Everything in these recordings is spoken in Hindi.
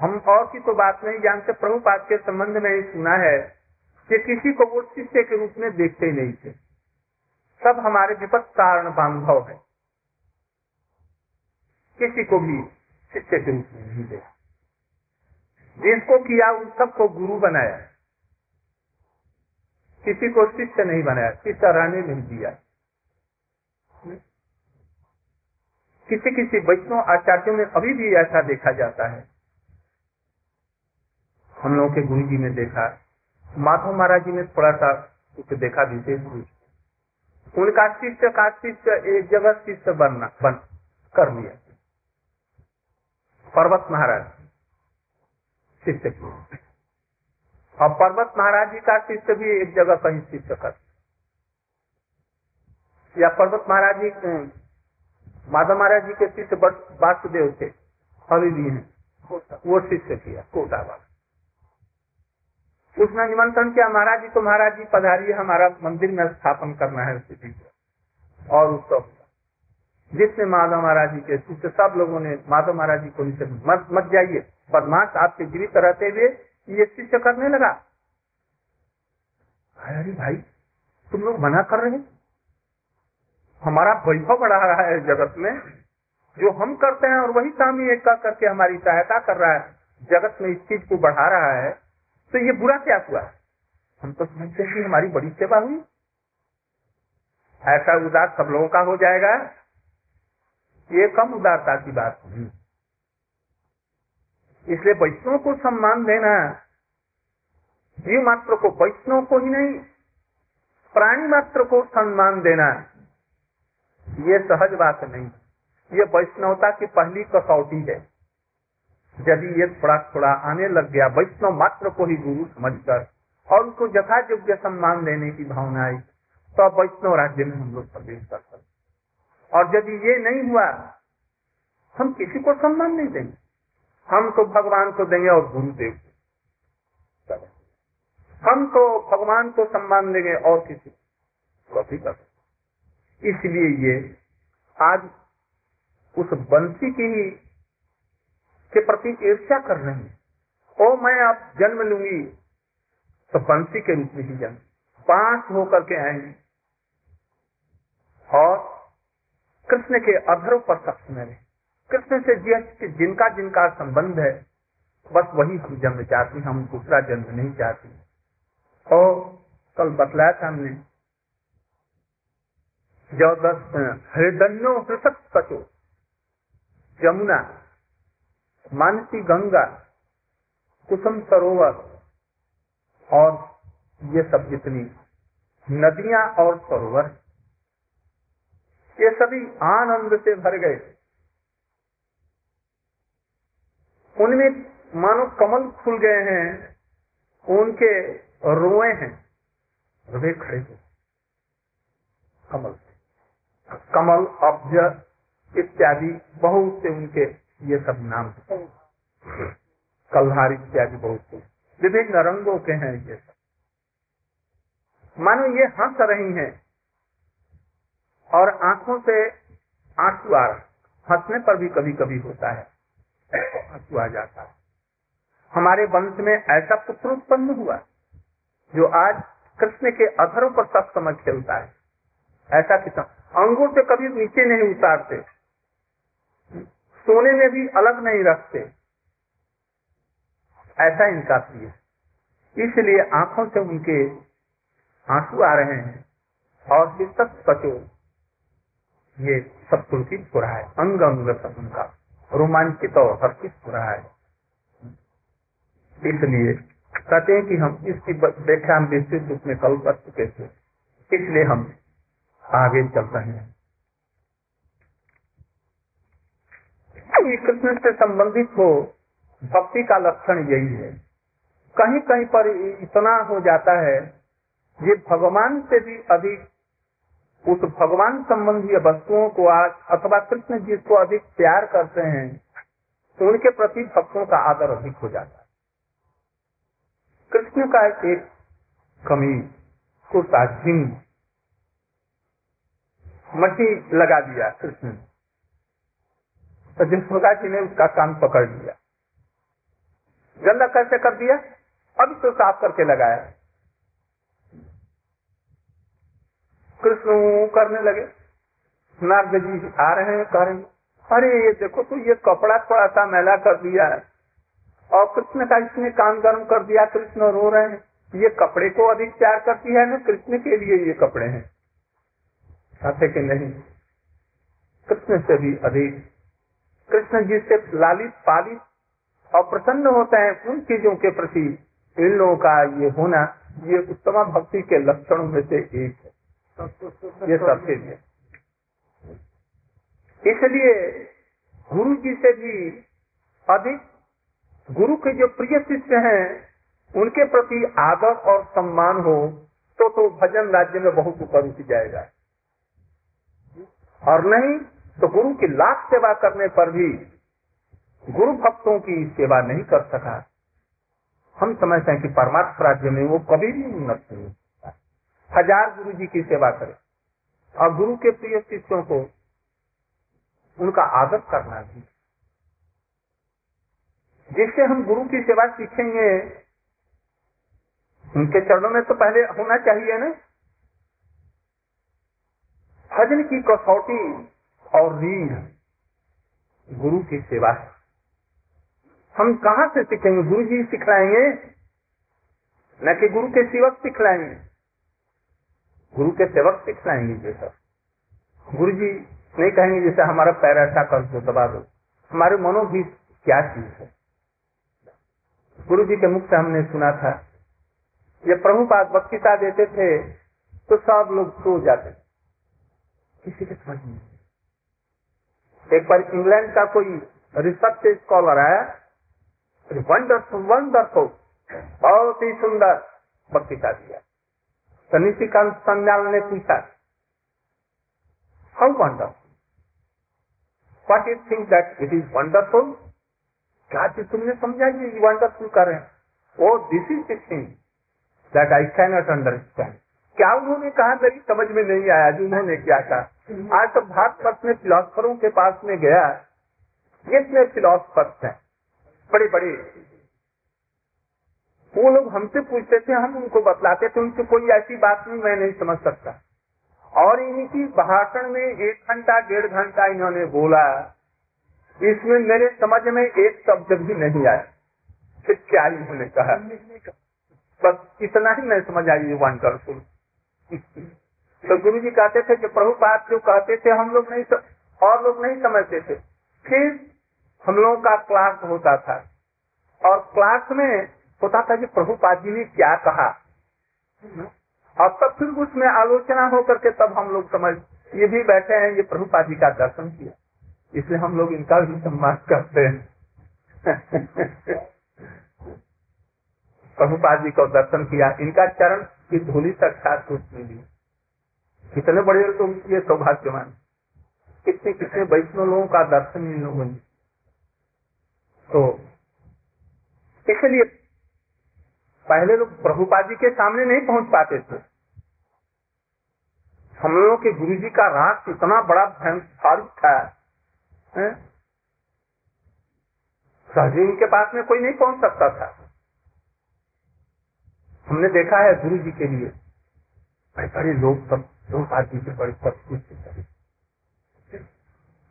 हम और की तो बात नहीं जानते, प्रभुपाद के संबंध में ही सुना है कि किसी को वो शिष्य के रूप में देखते ही नहीं थे। सब हमारे विपत कारण बांधव है। किसी को भी शिष्य के रूप में नहीं देखा। जिसको किया, उन सबको गुरु बनाया। किसी को शिष्य नहीं बनाया, शिष्य रहने नहीं दिया। किसी किसी वैष्णव आचार्यों में अभी भी ऐसा देखा जाता है। हम लोगों के गुरु जी ने देखा। माधव महाराज जी ने थोड़ा सा कुछ देखा, विशेष रूप उनका शिष्य का शिष्य एक जगह शिष्य बनना, बन, कर लिया। पर्वत महाराज, शिष्य और पर्वत महाराज जी का शिष्य भी एक जगह कहीं शिष्य कर। या पर्वत महाराज जी माधव महाराज जी के शिष्य वासुदेव थे। अभी हैं। वो शिष्य किया, कोटा वाला। उसने निमंत्रण किया, महाराज जी तो महाराज जी, पधारिए, हमारा मंदिर में स्थापन करना है उसी और उसको जिसने माधव महाराज जी के शिष्य सब लोगों ने, माधव महाराज जी को मत मत जाइए, बदमाश आपके जीवित रहते हुए ये शिष्य करने लगा। अरे भाई, तुम लोग मना कर रहे हमारा वैभव बढ़ा रहा है जगत में। जो हम करते हैं और वही स्वामी एक कर करके हमारी सहायता कर रहा है, जगत में इस चीज़ को बढ़ा रहा है तो ये बुरा क्या हुआ? हम तो समझते हैं कि हमारी बड़ी सेवा हुई। ऐसा उदार सब लोगों का हो जाएगा। ये कम उदारता की बात नहीं इसलिए वैष्णव को सम्मान देना जीव मात्र को वैष्णव को ही नहीं, प्राणी मात्र को सम्मान देना, ये सहज बात नहीं। ये वैष्णवता की पहली कसौटी है। यदि ये थोड़ा थोड़ा आने लग गया, वैष्णव मात्र को ही गुरु समझकर और उनको यथा योग्य सम्मान देने की भावना आई तो वैष्णव राज्य में हम लोग प्रवेश कर सकते और यदि ये नहीं हुआ, हम किसी को सम्मान नहीं देंगे। हम तो भगवान को देंगे और गुरुदेव को। हम तो भगवान को सम्मान देंगे और किसी को भी कर इसलिए ये आज उस बंसी की ही के प्रति ईर्ष्या कर रहे हैं। ओ, मैं अब जन्म लूँगी तो बंसी के रूप में ही जन्म। पाँच होकर के आएँगे और कृष्ण के अधरों पर सक्षम है कृष्ण से जिनका जिनका संबंध है, बस वही हम जन्म चाहते हम दूसरा जन्म नहीं चाहते और कल बतलाया था हमने, जो दस हृदयो हृतक सचो यमुना। मानसी गंगा, कुसुम सरोवर और ये सब जितनी नदियाँ और सरोवर, ये सभी आनंद से भर गए। उनमें मानो कमल खुल गए हैं, उनके रोए हैं हृदय खड़े हो। कमल कमल अब्ज इत्यादि, बहुत से उनके ये सब नाम। कल्हार इत्यादि बहुत से। विभिन्न रंगों के हैं ये सब। मानो ये हंस रही हैं और आँखों से आँसू आ रहा हंसने पर भी कभी कभी होता है, आँसू आ जाता है। हमारे वंश में ऐसा पुत्र उत्पन्न हुआ जो आज कृष्ण के अधरों पर सब समझ खेलता है। ऐसा किसान अंगूर से कभी नीचे नहीं उतारते। सोने में भी अलग नहीं रखते। ऐसा इनका प्रिय इसलिए आँखों से उनके आँसू आ रहे हैं और शिक्षक सचो। ये सब पुलकित हो रहा है। अंग अंग सब उनका। रोमांचित और हर्षित हो रहा है। इसलिए कहते हैं कि हम इसकी व्याख्या हम विस्तृत रूप में कल कर चुके थे। इसलिए हम आगे चल रहे हैं। कृष्ण से संबंधित हो, भक्ति का लक्षण यही है। कहीं कहीं पर इतना हो जाता है, ये भगवान से भी अधिक, उस भगवान संबंधी वस्तुओं को आज, अथवा कृष्ण जिसको अधिक प्यार करते हैं तो उनके प्रति भक्तों का आदर अधिक हो जाता है। कृष्ण का एक कमी कुर्ता जिन मटी लगा दिया कृष्ण तो जसोदा जी ने उसका कान पकड़ लिया। गंदा कैसे कर दिया? अभी तो साफ़ करके लगाया। कृष्ण करने लगे। नारद जी आ रहे हैं, कह रहे हैं, अरे, ये देखो तो ये कपड़ा थोड़ा सा मैला कर दिया है। और कृष्ण का इसने कान गर्म कर दिया, कृष्ण रो रहे हैं। ये कपड़े को अधिक प्यार करती है ना, कृष्ण के लिए ये कपड़े हैं? कि नहीं? कृष्ण से भी अधिक कृष्ण जी से लालित पालित और प्रसन्न होते हैं उन चीज़ों के प्रति। इन लोगों का ये होना, ये उत्तम भक्ति के लक्षणों में से एक है। ये सबके लिए। इसलिए गुरु जी से भी अधिक गुरु के जो प्रिय शिष्य हैं, उनके प्रति आदर और सम्मान हो तो तो भजन राज्य में बहुत ऊपर उठ जाएगा। और नहीं तो गुरु की लाख सेवा करने पर भी गुरु भक्तों की सेवा नहीं कर सका। हम समझते हैं कि परमात्मा राज्य में वो कभी भी उन्नत नहीं हज़ार गुरु जी की सेवा करे और गुरु के प्रिय शिष्यों को उनका आदर करना भी। जिससे हम गुरु की सेवा सीखेंगे, उनके चरणों में तो पहले होना चाहिए ना। भजन की कसौटी और रीढ़ गुरु की सेवा है। हम कहा से सीखेंगे? गुरु जी सिखलाएँगे? न कि गुरु के सेवक सिखलाएँगे? गुरु के सेवक सिखलाएँगे ये सब। गुरु जी नहीं कहेंगे जैसे हमारा पैर ऐसा कर दो, दबा दो। हमारे मनो भी क्या चीज़ है? गुरु जी के मुख से हमने सुना था। ये प्रभुपाद बक्तिता देते थे तो सब लोग सो जाते किसी के समझ नहीं एक बार इंग्लैंड का कोई रिसर्च स्कॉलर आया वंडरफुल वंडरफुल, बहुत ही सुंदर बक्तिता दिया तो निशिकांत ने पूछा how wonderful What you think that it is wonderful? क्या चीज़ तुमने समझा ये वंडरफुल कर रहे हैं? ओ this is thing that I can not understand क्या उन्होंने कहा? मेरी समझ में नहीं आया जो उन्होंने क्या कहा आज तो भारत में फिलोसफरों के पास में गया जितने फिलोसफर्स हैं। बड़े बड़े वो लोग हमसे पूछते थे, हम उनको बतलाते थे, उनसे कोई ऐसी बात नहीं, मैं नहीं समझ सकता। और इनकी भाषण में एक घंटा, डेढ़ घंटा इन्होंने बोला। इसमें मेरे समझ में एक शब्द भी नहीं आया। फिर क्या इन्होंने कहा? बस इतना ही मैं समझ आई वंडरफुल तो गुरु जी कहते थे कि प्रभुपाद जो कहते थे? हम लोग नहीं और लोग नहीं समझते थे। फिर हम लोगों का क्लास होता था। और क्लास में होता था कि प्रभुपाद जी ने क्या कहा? और तब फिर उसमें आलोचना हो करके तब हम लोग समझ, ये भी बैठे हैं, ये प्रभुपा जी का दर्शन किया। इसलिए हम लोग इनका भी सम्मान करते हैं। प्रभुपा जी को दर्शन किया। इनका चरण की धूली साक्षात कुछ मिली। कितने बड़े लोग ये सौभाग्यवान। कितने कितने वैष्णव लोगों का दर्शन इन लोगों ने। तो इसलिए पहले लोग प्रभुपा जी के सामने नहीं पहुँच पाते थे। हम लोगों के गुरु जी का राग इतना बड़ा भयंकर था सहजी उनके पास में कोई नहीं पहुँच सकता था। हमने देखा है गुरु जी के लिए बड़े बड़े लोग सब लोग आदमी के बड़े सब कुछ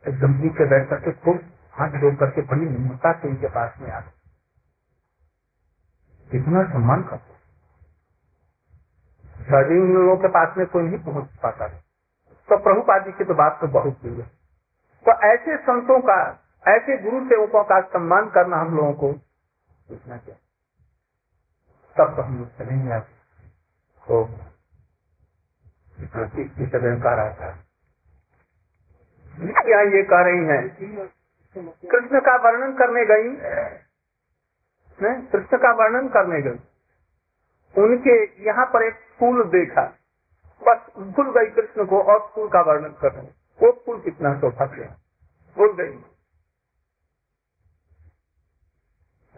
एकदम नीचे बैठ करके खूब हाथ जोड़ करके बड़ी निम्रता से उनके पास में आ कितना सम्मान करते उन लोगों के पास में कोई नहीं पहुँच पाता तो प्रभुपाद जी की तो बात तो बहुत दूर है। तो ऐसे संतों का, ऐसे गुरु सेवकों का सम्मान करना हम लोगों को सीखना चाहिए तब तो हम लोग चलेंगे आप तो का रहता है यहाँ ये कह रही हैं कृष्ण का वर्णन करने गई कृष्ण का वर्णन करने गई उनके यहाँ पर एक फूल देखा बस भूल गई कृष्ण को और फूल का वर्णन कर रहे वो फूल कितना सौभाग्य भूल गई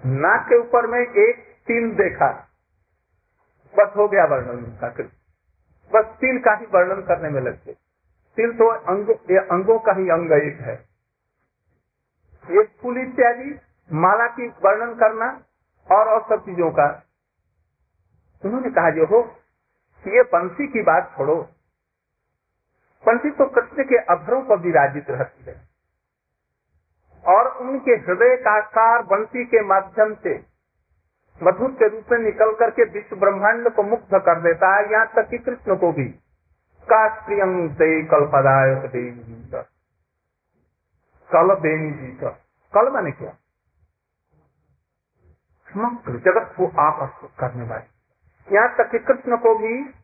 नाक के ऊपर में एक तीन देखा बस हो गया वर्णन उनका कृष्ण बस तिल का ही वर्णन करने में लगते तिल तो अंगो, अंगों का ही अंग एक है। ये फूल इत्यादि माला की वर्णन करना और और सब चीज़ों का। उन्होंने कहा जो हो ये बंसी की बात छोड़ो। बंसी तो कृष्ण के अभरों पर विराजित रहती है। और उनके हृदय का आकार बंसी के माध्यम से मधुर के रूप में निकल करके विश्व ब्रह्मांड को मुक्त कर देता है, यहाँ तक कि कृष्ण को भी। काष्प्रियम से कल्पदाय कल देनी जी का कल मैंने क्या? समग्र जगत को आकर्षित करने वाली। यहाँ तक कि कृष्ण को भी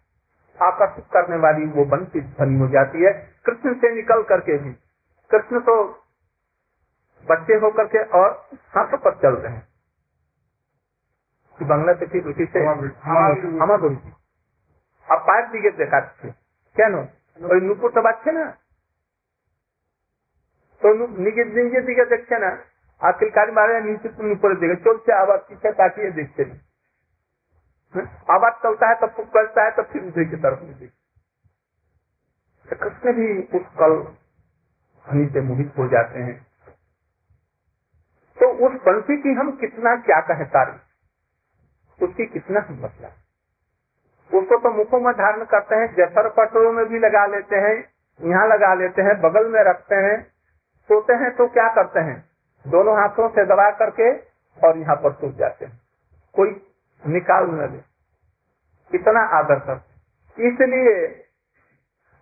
आकर्षित करने वाली वो बंसी ध्वनि हो जाती है। कृष्ण से निकल करके भी। कृष्ण तो बच्चे होकर के और हाथ पर चल रहे हैं। বাংলা থেকে ব্রিটিশে আমার বলছি আর পায়ের দিকে দেখাচ্ছে কেন ওই নুপুরটা বাচ্চে না তো নিজের নিজের দিকে দেখছে না আর কিলকারি মারে नीचे ऊपर दिखे चलते आवाज पीछे ताकिए देखते नहीं आवाज चलता है तब करता है तब फिर उधर की तरफ में देखते कृष्ण भी उस कल हनी से मोहित हो जाते हैं तो उस बंसी की हम कितना क्या कहें तारीफ उसकी कितना हम बतला उसको तो मुखों में धारण करते हैं, ज़फ़र पटरों में भी लगा लेते हैं, यहाँ लगा लेते हैं, बगल में रखते हैं। सोते हैं तो क्या करते हैं? दोनों हाथों से दबा करके और यहाँ पर सूख जाते हैं। कोई निकाल न ले। इतना आदर करते। इसलिए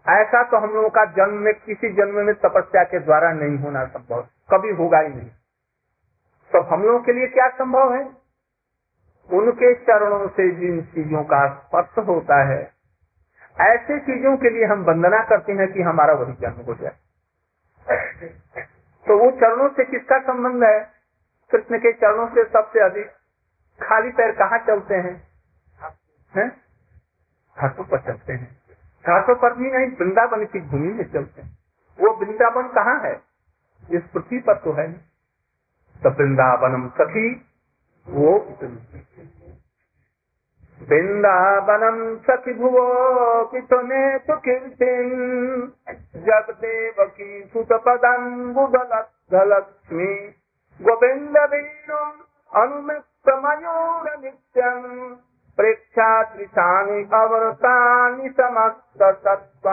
ऐसा तो हम लोगों का जन्म में, किसी जन्म में तपस्या के द्वारा नहीं होना संभव। कभी होगा ही नहीं। तो हम लोगों के लिए क्या संभव है? उनके चरणों से जिन चीज़ों का स्पर्श होता है, ऐसे चीज़ों के लिए हम वंदना करते हैं कि हमारा वही जन्म हो जाए। तो वो चरणों से किसका संबंध है? कृष्ण के चरणों से सबसे अधिक खाली पैर कहाँ चलते हैं? घाटों पर चलते हैं। घाटों पर भी नहीं, वृंदावन की भूमि में चलते हैं। वो वृंदावन कहाँ है? इस पृथ्वी पर तो है तो वृंदावनम सखी, वो वृंदावनम सखी भुवो पितने तो कीर्तिन जग देव की सुत पदम्बुदलक्ष्मी गोविंद वेणु अनुमित मयूर नित्यम प्रेक्षा त्रिशानी अवरतानि समस्त तत्व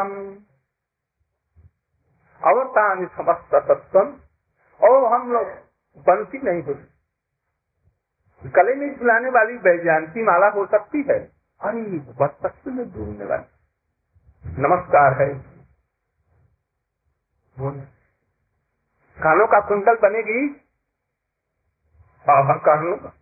अवरतानि समस्त तत्व और हम लोग बंसी नहीं होती गले में झुलाने वाली वैजयंती माला हो सकती है। अरे वस्तु में डूबने वाली। नमस्कार है। कानों का कुंडल बनेगी। कानों का।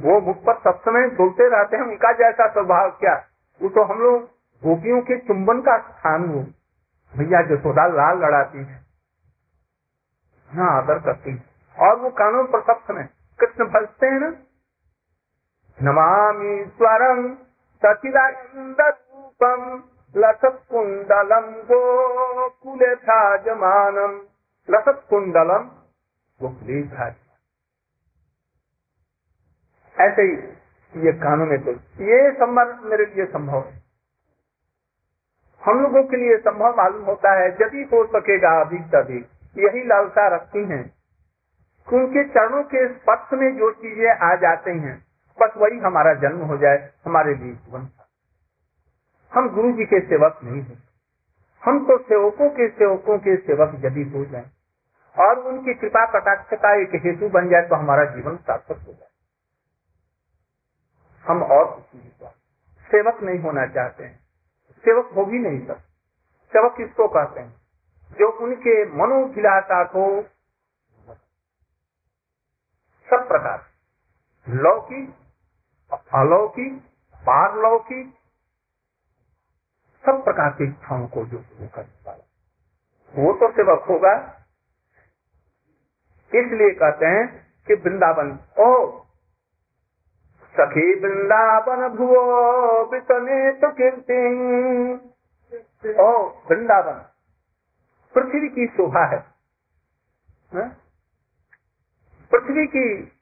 वो मुख पर सब समय बोलते रहते हैं। उनका जैसा स्वभाव क्या? वो तो हम लोग गोपियों के चुंबन का स्थान हो। भैया जसोदा लाल लड़ाती है हाँ आदर करती और वो कानून पर सब समय कृष्ण भजते हैं ना? नमामि स्वरम सचिदानंद रूपम लसत कुंडलम गोकुले जमानम लसत कुंडलम गोकुले ऐसे ही ये कानून है तो ये संभव मेरे लिए संभव है। हम लोगों के लिए संभव मालूम होता है यदि हो सकेगा अधिक अधिक। यही लालसा रखती हैं। उनके चरणों के स्पर्श में जो चीज़ें आ जाती हैं बस वही हमारा जन्म हो जाए, हमारे लिए जीवन हम गुरु जी के सेवक नहीं हैं। हम तो सेवकों के सेवकों के सेवक यदि हो जाए, और उनकी कृपा कटाक्ष का एक हेतु बन जाए तो हमारा जीवन सार्थक हो जाए। हम और सेवक नहीं होना चाहते हैं। सेवक हो भी नहीं सकते। सेवक किसको कहते हैं? जो उनके मनोभिलाषा को सब प्रकार। लौकिक अलौकिक पारलौकिक सब प्रकार की इच्छाओं को जो करने वाला। वो तो सेवक होगा। इसलिए कहते हैं कि वृंदावन ओ सखी वृंदावन भुवो तो कीर्ति। ओ वृंदावन पृथ्वी की शोभा है, है? पृथ्वी की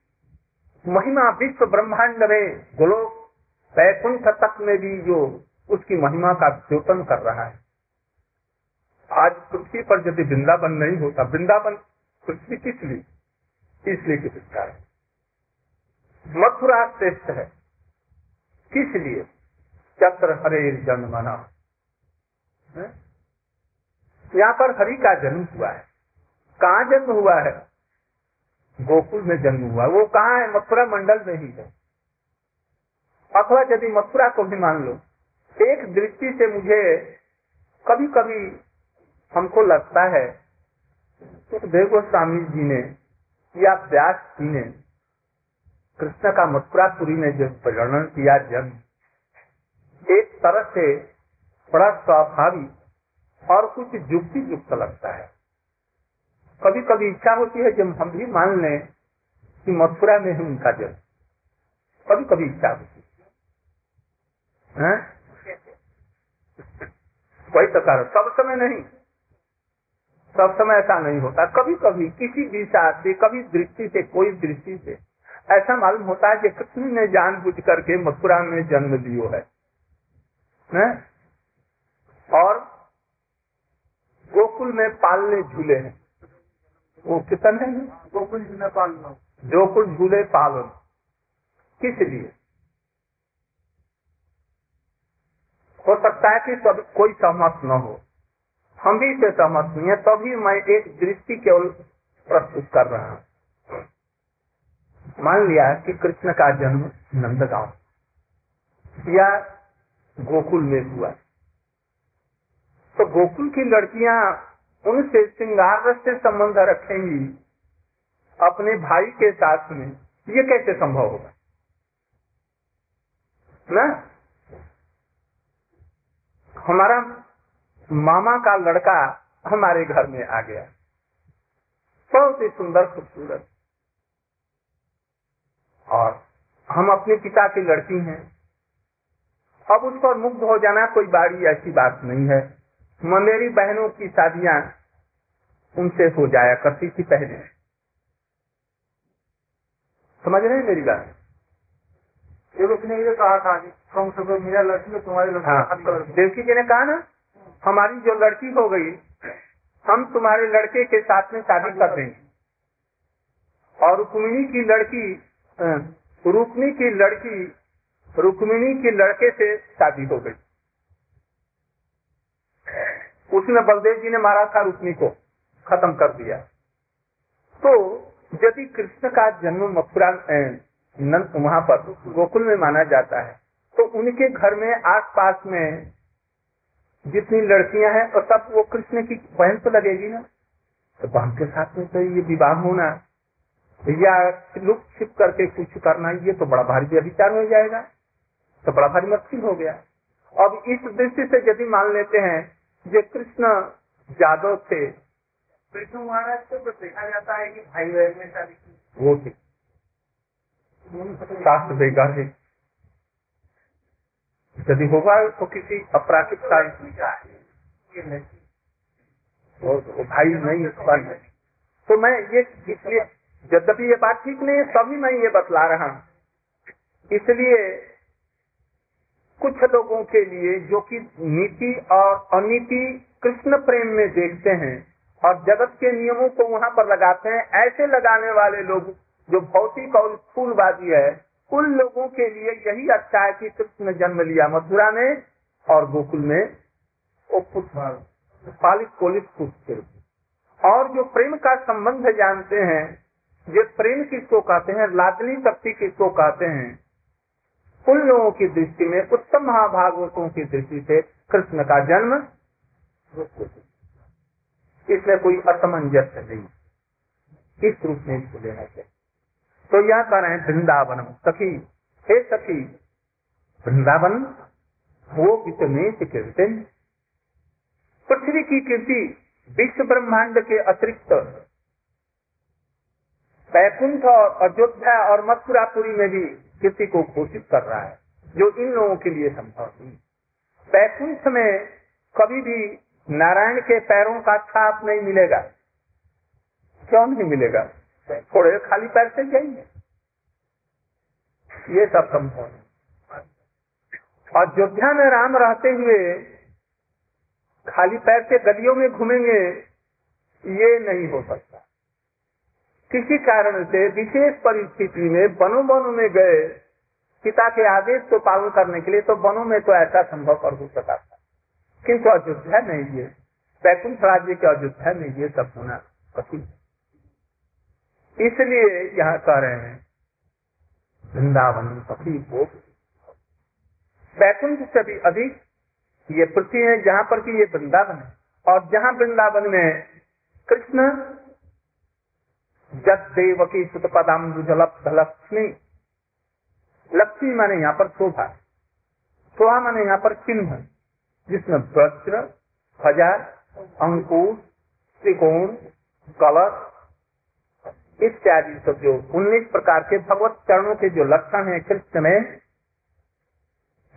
महिमा विश्व ब्रह्मांड में गोलोक वैकुंठ तक में भी जो उसकी महिमा का द्योतन कर रहा है। आज पृथ्वी पर यदि वृंदावन नहीं होता, वृंदावन पृथ्वी किस लिए? इसलिए कि विस्तार मथुरा श्रेष्ठ है। किस लिए? चक्र हरे जन्म मना यहाँ पर हरि का जन्म हुआ है। कहाँ जन्म हुआ है? गोकुल में जन्म हुआ। वो कहाँ है? मथुरा मंडल में ही है। अथवा यदि मथुरा को भी मान लो, एक दृष्टि से मुझे कभी कभी हमको लगता है सुखदेव तो गोस्वामी जी ने या व्यास जी ने कृष्ण का मथुरापुरी ने जो वर्णन किया जन्म, एक तरह से बड़ा स्वाभाविक और कुछ युक्ति युक्त लगता है। कभी कभी इच्छा होती है जब हम भी मान लें कि मथुरा में ही उनका जन्म। कभी कभी इच्छा होती है। कोई तो कारण। सब समय नहीं। सब समय ऐसा नहीं होता। कभी कभी किसी दिशा से कभी दृष्टि से कोई दृष्टि से ऐसा मालूम होता है कि कृष्ण ने जान बुझ करके मथुरा में जन्म लियो है, है? और गोकुल में पालने झूले हैं। वो कितन है? गोकुल झूले पालन गोकुल झूले पालन। किस लिए? हो सकता है कि सब कोई सहमत न हो। हम भी इसे सहमत नहीं है तभी मैं एक दृष्टि केवल प्रस्तुत कर रहा हूँ। मान लिया कि कृष्ण का जन्म नंदगांव या गोकुल में हुआ। तो गोकुल की लड़कियाँ उनसे श्रृंगार रस से संबंध रखेंगी, अपने भाई के साथ में। ये कैसे संभव होगा? ना? हमारा मामा का लड़का हमारे घर में आ गया। बहुत ही सुंदर, खूबसूरत। और हम अपने पिता की लड़की हैं। अब उस पर मुग्ध हो जाना कोई बाड़ी ऐसी बात नहीं है। मेरी बहनों की शादियाँ उनसे हो जाया करती थी पहले। समझ रहे मेरी बात? ने ये कहा था कि कम से कम मेरा लड़की तुम्हारी लड़की हाँ, देवकी जी ने कहा ना हमारी जो लड़की हो गई हम तुम्हारे लड़के के साथ में शादी कर देंगे। और रुक्मिणी की लड़की रुक्मी की लड़की रुक्मिणी के लड़के से शादी हो गई। उसने बलदेव जी ने मारा था रुक्मी को खत्म कर दिया। तो यदि कृष्ण का जन्म मथुरा वहाँ पर गोकुल में माना जाता है तो उनके घर में आसपास में जितनी लड़कियाँ हैं, और सब वो कृष्ण की बहन तो लगेगी ना। तो बहन के साथ में तो ये विवाह होना या लुक छिप करके कुछ करना, ये तो बड़ा भारी अभिचार हो जाएगा। तो बड़ा भारी मुश्किल हो गया। अब इस दृष्टि से यदि मान लेते हैं जो कृष्ण जादव थे। कृष्ण महाराज को तो देखा जाता है कि भाई बहन में शादी की। वो ठीक शास्त्र बेकार है। यदि होगा तो किसी अपराधिक का भाई नहीं। तो मैं ये इसलिए यद्यपि ये बात ठीक नहीं है तभी मैं ये बतला रहा हूँ। इसलिए कुछ लोगों के लिए जो कि नीति और अनीति कृष्ण प्रेम में देखते हैं और जगत के नियमों को वहाँ पर लगाते हैं, ऐसे लगाने वाले लोग जो भौतिक और फूलबाजी है, उन लोगों के लिए यही अच्छा है कि कृष्ण जन्म लिया मथुरा में और गोकुल में पालित पुष्प और जो प्रेम का संबंध जानते हैं, ये प्रेम किसको कहते हैं? लादनी शक्ति किसको कहते हैं? उन लोगों की दृष्टि में उत्तम महाभागवतों की दृष्टि से कृष्ण का जन्म इसमें कोई असमंजस नहीं। इस रूप में इसको लेना चाहिए? तो यह कह रहे हैं वृंदावन। सखी, हे सखी, वृंदावन वो कितने कीर्ति पृथ्वी की कीर्ति विश्व ब्रह्मांड के अतिरिक्त बैकुंठ और अयोध्या और मथुरापुरी में भी कीर्ति को घोषित कर रहा है, जो इन लोगों के लिए संभव नहीं। बैकुंठ में कभी भी नारायण के पैरों का छाप नहीं मिलेगा। क्यों नहीं मिलेगा? थोड़े खाली पैर से जाएँगे। ये सब संभव अयोध्या में राम रहते हुए खाली पैर से गलियों में घूमेंगे, ये नहीं हो सकता। किसी कारण से, विशेष परिस्थिति में वनों वनों में गए पिता के आदेश को पालन करने के लिए तो वनों में तो ऐसा संभव कर हो सका था। किंतु अयोध्या नहीं ये वैकुंठ राज्य के अयोध्या में ये सब होना कठिन इसलिए यहाँ कह रहे हैं, वृंदावन सखी भोग वैकुंठ से भी अधिक ये पृथ्वी है, जहाँ पर कि ये वृंदावन है। और जहाँ वृंदावन में कृष्ण जब देवकी सुत पदाम्बुजलप लक्ष्मी लक्ष्मी माने यहाँ पर शोभा शोभा माने यहाँ पर चिन्ह, जिसमें वज्र हज़ार अंकुर, त्रिकोण कलश इत्यादि सब जो उन्नीस प्रकार के भगवत चरणों के जो लक्षण है कृष्ण में,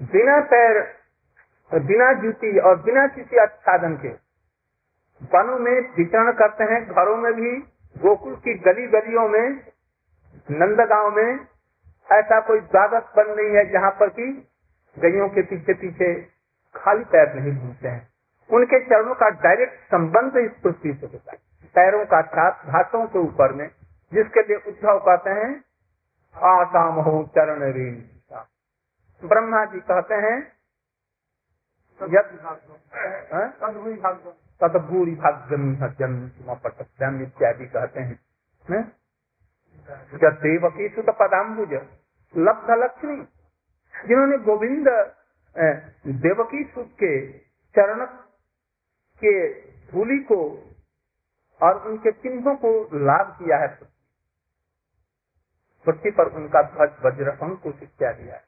बिना पैर, बिना जूती और बिना किसी आच्छादन के, वनों में विचरण करते हैं, घरों में भी गोकुल की गली गलियों में नंदगांव में ऐसा कोई द्वादश बन नहीं है जहाँ पर कि गैयों के पीछे पीछे खाली पैर नहीं घूमते हैं। उनके चरणों का डायरेक्ट संबंध इस पृथ्वी से होता है। पैरों का छाप घाटों के ऊपर में जिसके लिए उद्धव कहते हैं आसाम हो चरण ब्रह्मा जी कहते हैं तदभूरी भाग्यम जन्म पटम इत्यादि कहते हैं। जब देवकी सुत पदाम्बुज लब्ध लक्ष्मी जिन्होंने गोविंद देवकी सुत के चरण के धूली को और उनके चिन्हों को लाभ किया है। पृथ्वी पर उनका ध्वज, वज्र, अंकुश इत्यादि है।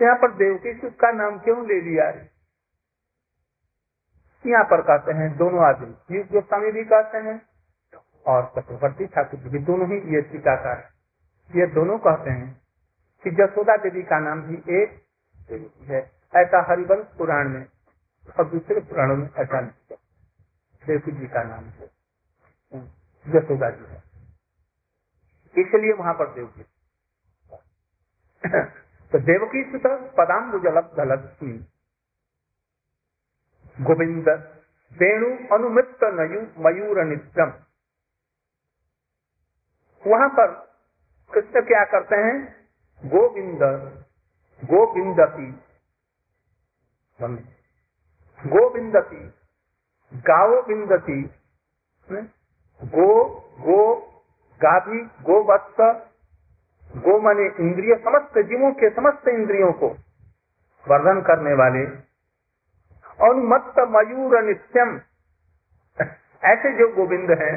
यहाँ पर देवकी सुख का नाम क्यों ले लिया है? यहाँ पर कहते हैं? दोनों आदमी। युग गोस्वामी भी कहते हैं और चक्रवर्ती ठाकुर जी भी दोनों ही ये टीकाकार ये दोनों कहते हैं कि जसोदा देवी का नाम भी एक देवी है। ऐसा हरिवंश पुराण में और दूसरे पुराणों में ऐसा नहीं देवी जी का नाम है। जसोदा जी है। इसलिए वहाँ पर देवकी। तो देवकी सुत पदाम्बुजलब्ध लक्ष्मी गोविंद, वेणु अनुमित नयु मयूर नित्यम। वहाँ पर कृष्ण क्या करते हैं? गोविंद, गोविंदती गोविंदती गाओ बिंदती गो गो, गाभी, गोवत्स, गो मने इंद्रिय, समस्त जीवों के समस्त इंद्रियों को वर्धन करने वाले अनुमत्त मयूर नित्यम ऐसे जो गोविंद हैं,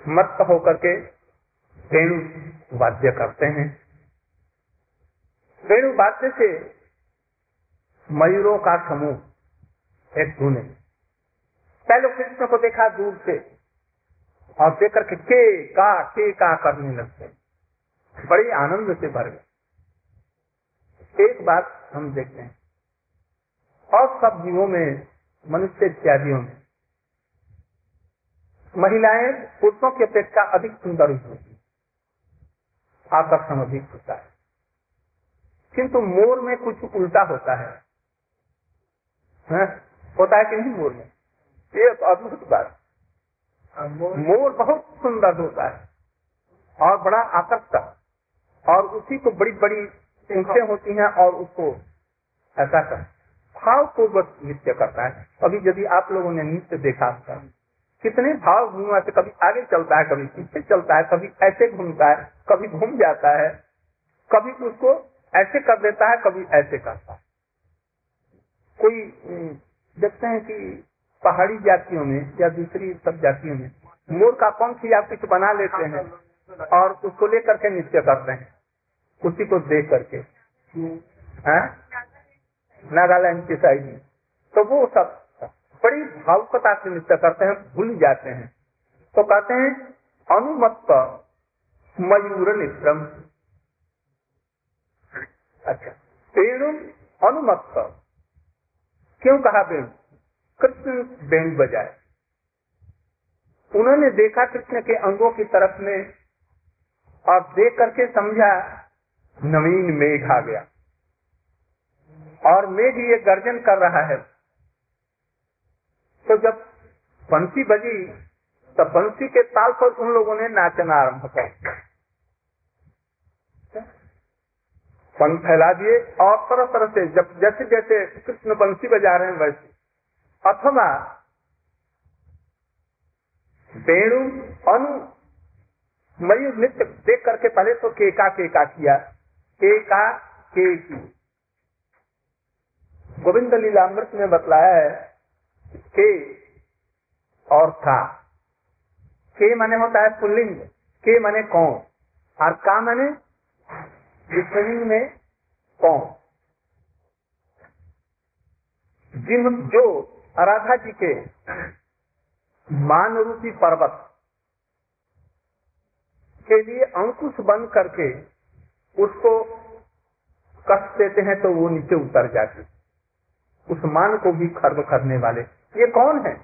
मत्त होकर के वेणु वाद्य करते हैं। वेणु वाद्य से मयूरों का समूह एक धुने पहले कृष्ण को देखा दूर से, और देख करके के का के का करने लगते बड़े आनंद से भर गए। एक बात हम देखते हैं। और सब जीवों में मनुष्य इत्यादियों में महिलाएँ पुरुषों की अपेक्षा अधिक सुंदर होती आकर्षण अधिक होता है। किंतु मोर में कुछ उल्टा होता है। है? होता है कि नहीं मोर में? ये अद्भुत बात। मोर। बहुत सुंदर होता है। और बड़ा आकर्षक। और उसी को बड़ी बड़ी पूछे होती हैं और उसको ऐसा कर। भाव पूर्वक नृत्य करता है। अभी यदि आप लोगों ने नृत्य देखा होगा कितने भाव घूमा से कभी आगे चलता है कभी पीछे चलता है कभी ऐसे घूमता है कभी घूम जाता है कभी उसको ऐसे कर देता है कभी ऐसे करता है। कोई देखते हैं कि पहाड़ी जातियों में या दूसरी सब जातियों में मोर का पंख या कुछ बना लेते हैं। और उसको लेकर के नृत्य करते हैं। उसी को देख करके। नागालैंड की साइड में। तो वो सब बड़ी भावुकता से नृत्य करते हैं भूल जाते हैं। तो कहते हैं अनुमत्त मयूर नित्रम अच्छा वेणु अनुमत्त। क्यों कहा वेणु कृष्ण वेणु बजाए। उन्होंने देखा कृष्ण के अंगों की तरफ़ में। और देख करके समझा नवीन मेघ आ गया। और मेघ ये गर्जन कर रहा है। तो जब बंसी बजी, तब बंसी के ताल पर उन लोगों ने नाचना आरंभ कर पंख फैला दिए और तरह तरह से, जब जैसे जैसे कृष्ण बंसी बजा रहे हैं, वैसे। अथवा वेणु, अनु, मयूर नृत्य देख करके पहले तो केका केका किया। के की गोविंद लीलामृत में बतलाया है, के और का के माने होता है पुल्लिंग, के माने कौन, और का माने स्त्रीलिंग में कौन। जिन जो राधा जी के मान रूपी पर्वत के लिए अंकुश बन करके उसको कष्ट देते हैं तो वो नीचे उतर जाती उस मान को भी खर्ब करने वाले। ये कौन है?